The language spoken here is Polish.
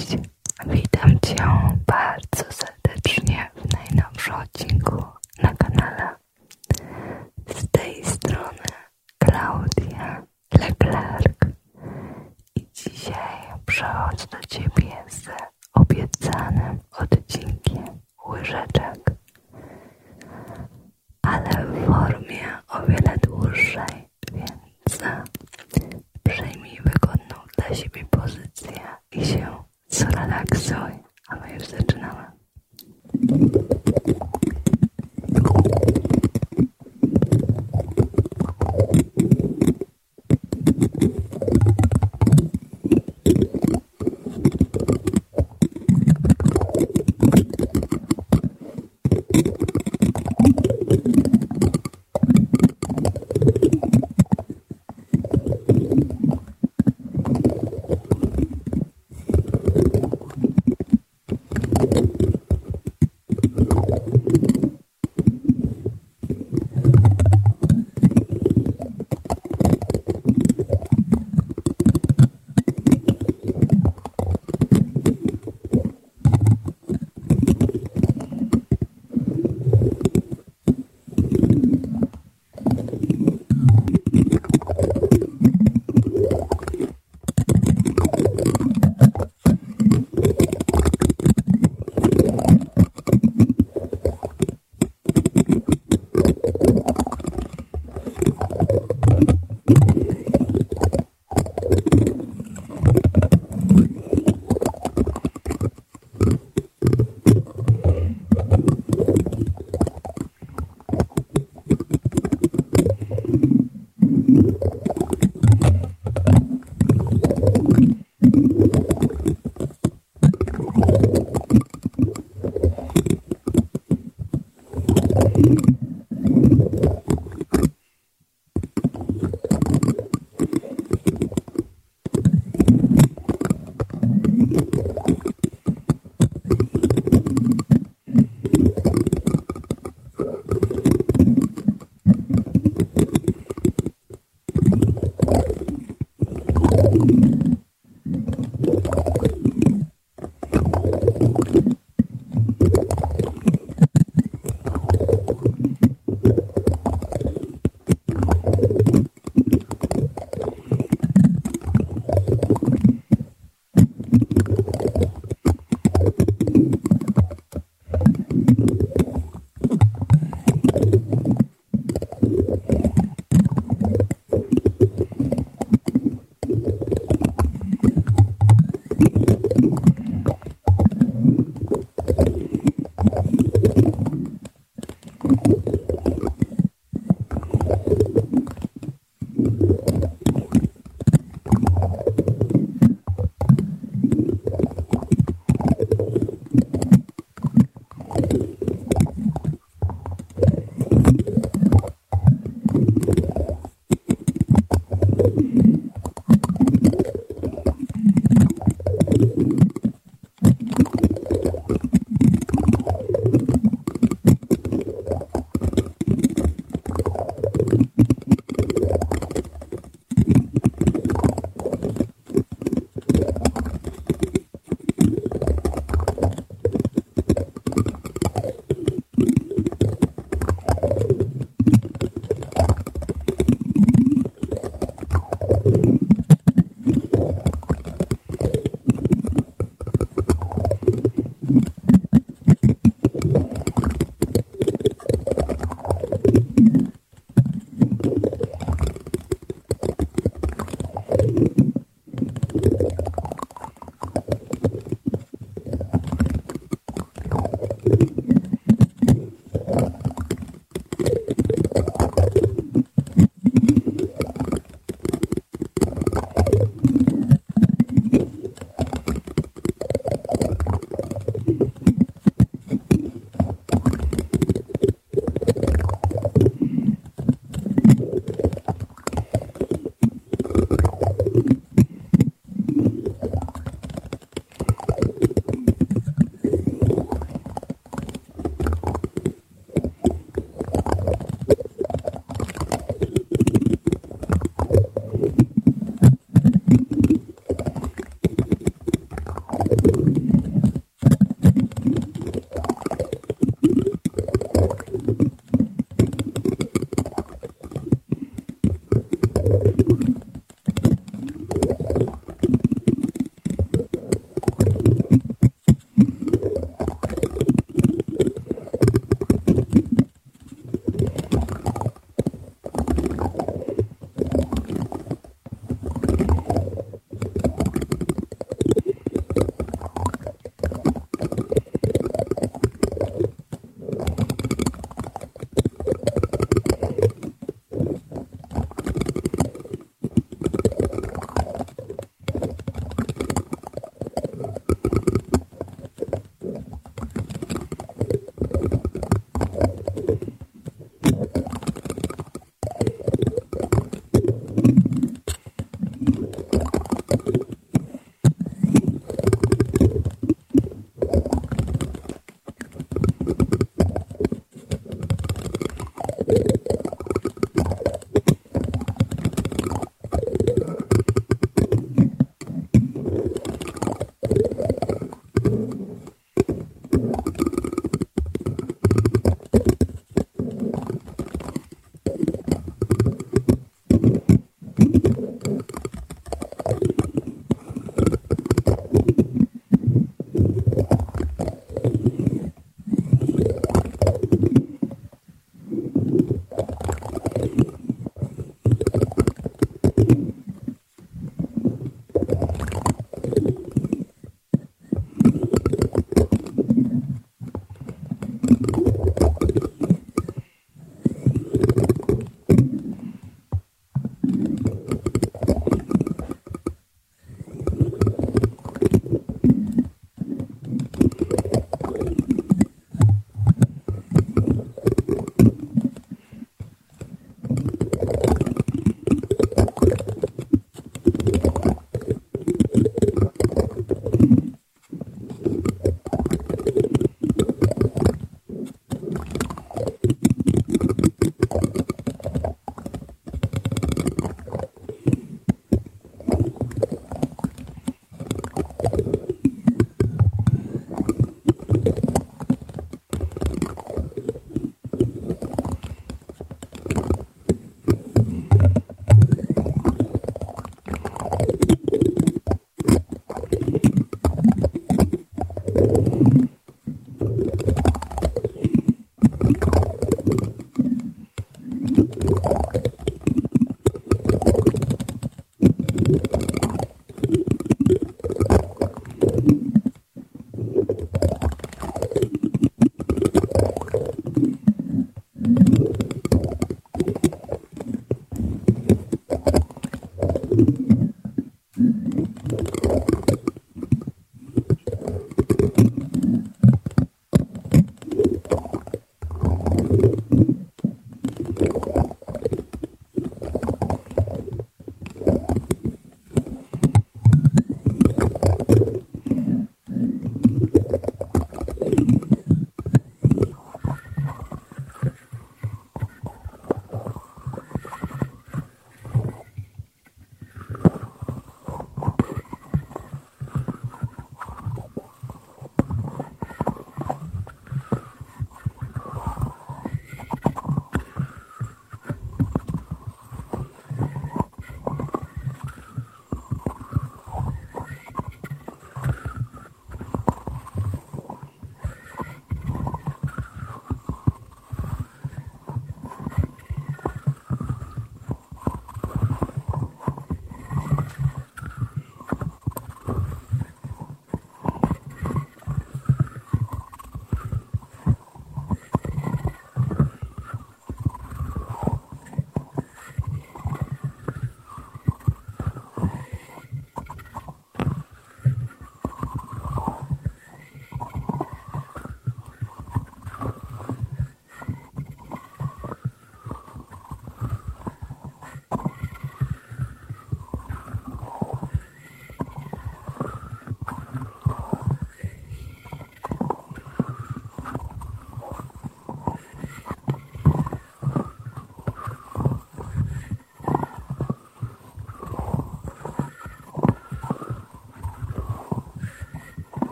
Cześć, witam Cię bardzo serdecznie w najnowszym odcinku na kanale.